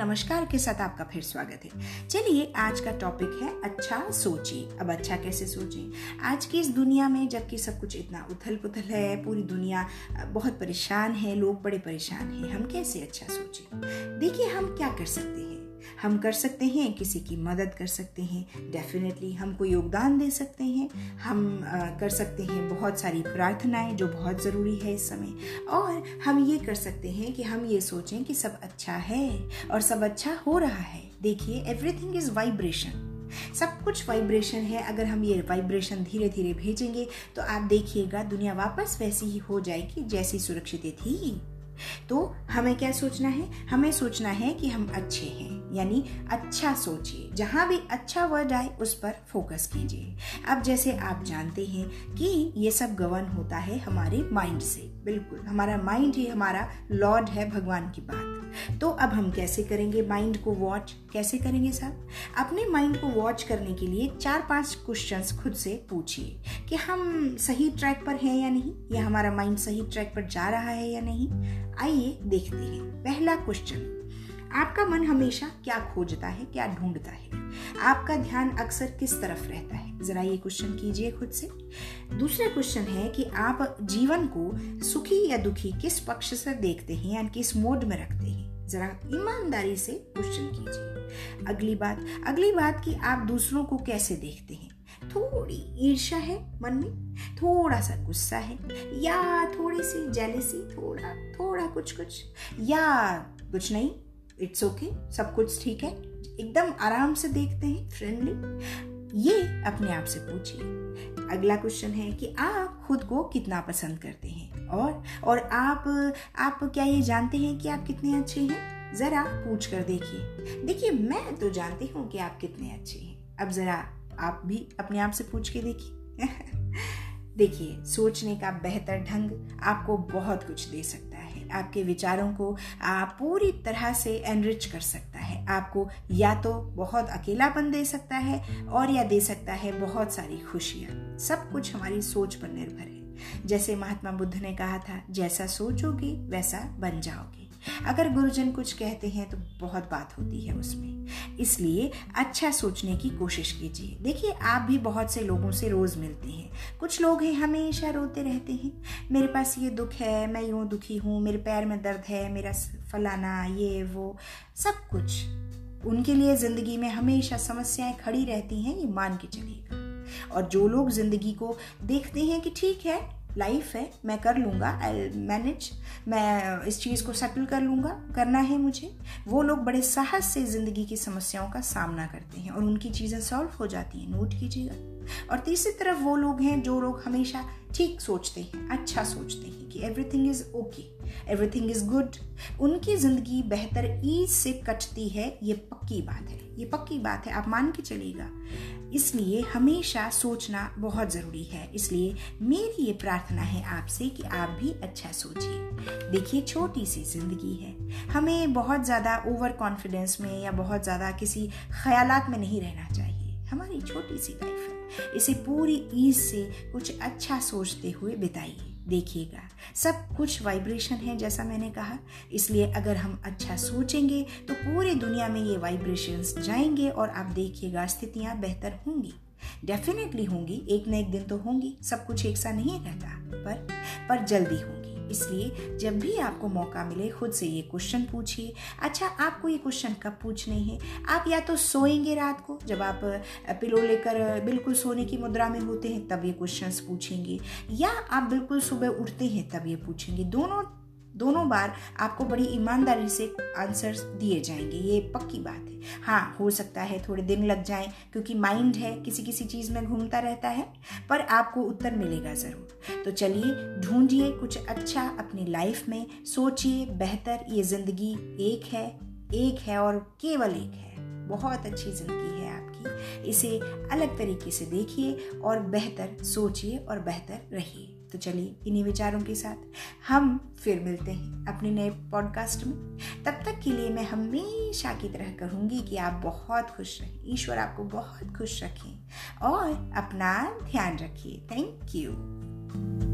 नमस्कार के साथ आपका फिर स्वागत है। चलिए, आज का टॉपिक है अच्छा सोचिए। अब अच्छा कैसे सोचें आज की इस दुनिया में जबकि सब कुछ इतना उथल पुथल है, पूरी दुनिया बहुत परेशान है, लोग बड़े परेशान हैं, हम कैसे अच्छा सोचें देखिए, हम क्या कर सकते हैं? हम कर सकते हैं, किसी की मदद कर सकते हैं डेफिनेटली हमको योगदान दे सकते हैं। हम कर सकते हैं बहुत सारी प्रार्थनाएँ जो बहुत ज़रूरी है इस समय। और हम ये कर सकते हैं कि हम ये सोचें कि सब अच्छा है और सब अच्छा हो रहा है। देखिए एवरीथिंग इज़ वाइब्रेशन सब कुछ वाइब्रेशन है। अगर हम ये वाइब्रेशन धीरे धीरे भेजेंगे तो आप देखिएगा दुनिया वापस वैसी ही हो जाएगी जैसी सुरक्षित थी। तो हमें क्या सोचना है? हमें सोचना है कि हम अच्छे हैं, यानी अच्छा सोचिए। जहाँ भी अच्छा वर्ड आए, उस पर फोकस कीजिए। अब जैसे आप जानते हैं कि ये सब गवर्न होता है हमारे माइंड से। बिल्कुल, हमारा माइंड ही हमारा लॉर्ड है भगवान की बात। तो अब हम कैसे करेंगे माइंड को वॉच कैसे करेंगे साहब? अपने माइंड को वॉच करने के लिए चार पाँच क्वेश्चंस खुद से पूछिए कि हम सही ट्रैक पर हैं या नहीं, या हमारा माइंड सही ट्रैक पर जा रहा है या नहीं। आइए देखते हैं। पहला क्वेश्चन आपका मन हमेशा क्या खोजता है, क्या ढूंढता है? आपका ध्यान अक्सर किस तरफ़ रहता है? जरा ये क्वेश्चन कीजिए खुद से। दूसरा क्वेश्चन है कि आप जीवन को सुखी या दुखी किस पक्ष से देखते हैं या किस मोड में रखते हैं? जरा ईमानदारी से क्वेश्चन कीजिए। अगली बात अगली बात कि आप दूसरों को कैसे देखते हैं? थोड़ी ईर्ष्या है मन में? थोड़ा सा गुस्सा है? या थोड़ी सी जेलेसी थोड़ा थोड़ा कुछ कुछ या कुछ नहीं? इट्स ओके okay, सब कुछ ठीक है? एकदम आराम से देखते हैं फ्रेंडली ये अपने आप से पूछिए। अगला क्वेश्चन है कि आप खुद को कितना पसंद करते हैं? और और आप आप क्या ये जानते हैं कि आप कितने अच्छे हैं? जरा पूछ कर देखिए। देखिए, मैं तो जानती हूँ कि आप कितने अच्छे हैं। अब जरा आप भी अपने आप से पूछ के देखिए। देखिए, सोचने का बेहतर ढंग आपको बहुत कुछ दे सकता है। आपके विचारों को आप पूरी तरह से एनरिच कर सकते आपको या तो बहुत अकेलापन दे सकता है और या दे सकता है बहुत सारी खुशियाँ। सब कुछ हमारी सोच पर निर्भर है। जैसे महात्मा बुद्ध ने कहा था, जैसा सोचोगे, वैसा बन जाओगे। अगर गुरुजन कुछ कहते हैं तो बहुत बात होती है उसमें। इसलिए अच्छा सोचने की कोशिश कीजिए। देखिए, आप भी बहुत से लोगों से रोज मिलते हैं। कुछ लोग हैं, हमेशा रोते रहते हैं। मेरे पास ये दुख है, मैं यूँ दुखी हूँ, मेरे पैर में दर्द है, मेरा फलाना, ये, वो, सब कुछ। उनके लिए ज़िंदगी में हमेशा समस्याएँ खड़ी रहती हैं, ये मान के चलिएगा। और जो लोग ज़िंदगी को देखते हैं कि ठीक है लाइफ है, मैं कर लूँगा आई मैनेज मैं इस चीज़ को सेटल कर लूँगा, करना है मुझे। वो लोग बड़े साहस से ज़िंदगी की समस्याओं का सामना करते हैं और उनकी चीज़ें सॉल्व हो जाती हैं नोट कीजिएगा। और तीसरी तरफ़ वो लोग हैं जो लोग हमेशा ठीक सोचते हैं अच्छा सोचते हैं कि everything is okay everything is good उनकी ज़िंदगी बेहतर ईज से कटती है, ये पक्की बात है। ये पक्की बात है, आप मान के चलिएगा। इसलिए हमेशा सोचना बहुत ज़रूरी है। इसलिए मेरी ये प्रार्थना है आपसे कि आप भी अच्छा सोचिए। देखिए, छोटी सी ज़िंदगी है। हमें बहुत ज़्यादा ओवर कॉन्फिडेंस में या बहुत ज़्यादा किसी ख्यालात में नहीं रहना चाहिए। हमारी छोटी सी लाइफ है। इसे पूरी ईज से कुछ अच्छा सोचते हुए बिताइए। देखिएगा। सब कुछ वाइब्रेशन है, जैसा मैंने कहा। इसलिए अगर हम अच्छा सोचेंगे तो पूरी दुनिया में ये वाइब्रेशंस जाएँगे और आप देखिएगा स्थितियाँ बेहतर होंगी। डेफिनेटली होंगी। एक न एक दिन तो होंगी। सब कुछ एक सा नहीं रहता पर पर जल्दी होंगी। इसलिए जब भी आपको मौका मिले, खुद से ये क्वेश्चन पूछिए। अच्छा आपको ये क्वेश्चन कब पूछने हैं? आप या तो सोएँगे रात को, जब आप पिलो लेकर बिल्कुल सोने की मुद्रा में होते हैं, तब ये क्वेश्चन पूछेंगे। या आप बिल्कुल सुबह उठते हैं, तब ये पूछेंगे। दोनों दोनों बार आपको बड़ी ईमानदारी से आंसर्स दिए जाएँगे, ये पक्की बात है। हाँ हो सकता है थोड़े दिन लग जाए, क्योंकि माइंड है किसी किसी चीज़ में घूमता रहता है, पर आपको उत्तर मिलेगा ज़रूर। तो चलिए, ढूंढिए कुछ अच्छा अपनी लाइफ में, सोचिए, बेहतर, ये ज़िंदगी एक है एक है और केवल एक है। बहुत अच्छी ज़िंदगी है आपकी। इसे अलग तरीके से देखिए और बेहतर सोचिए और बेहतर रहिए। तो चलिए इन्हीं विचारों के साथ हम फिर मिलते हैं अपने नए पॉडकास्ट में। तब तक के लिए मैं हमेशा की तरह कहूँगी कि आप बहुत खुश रहें। ईश्वर आपको बहुत खुश रखें और अपना ध्यान रखिए। Thank you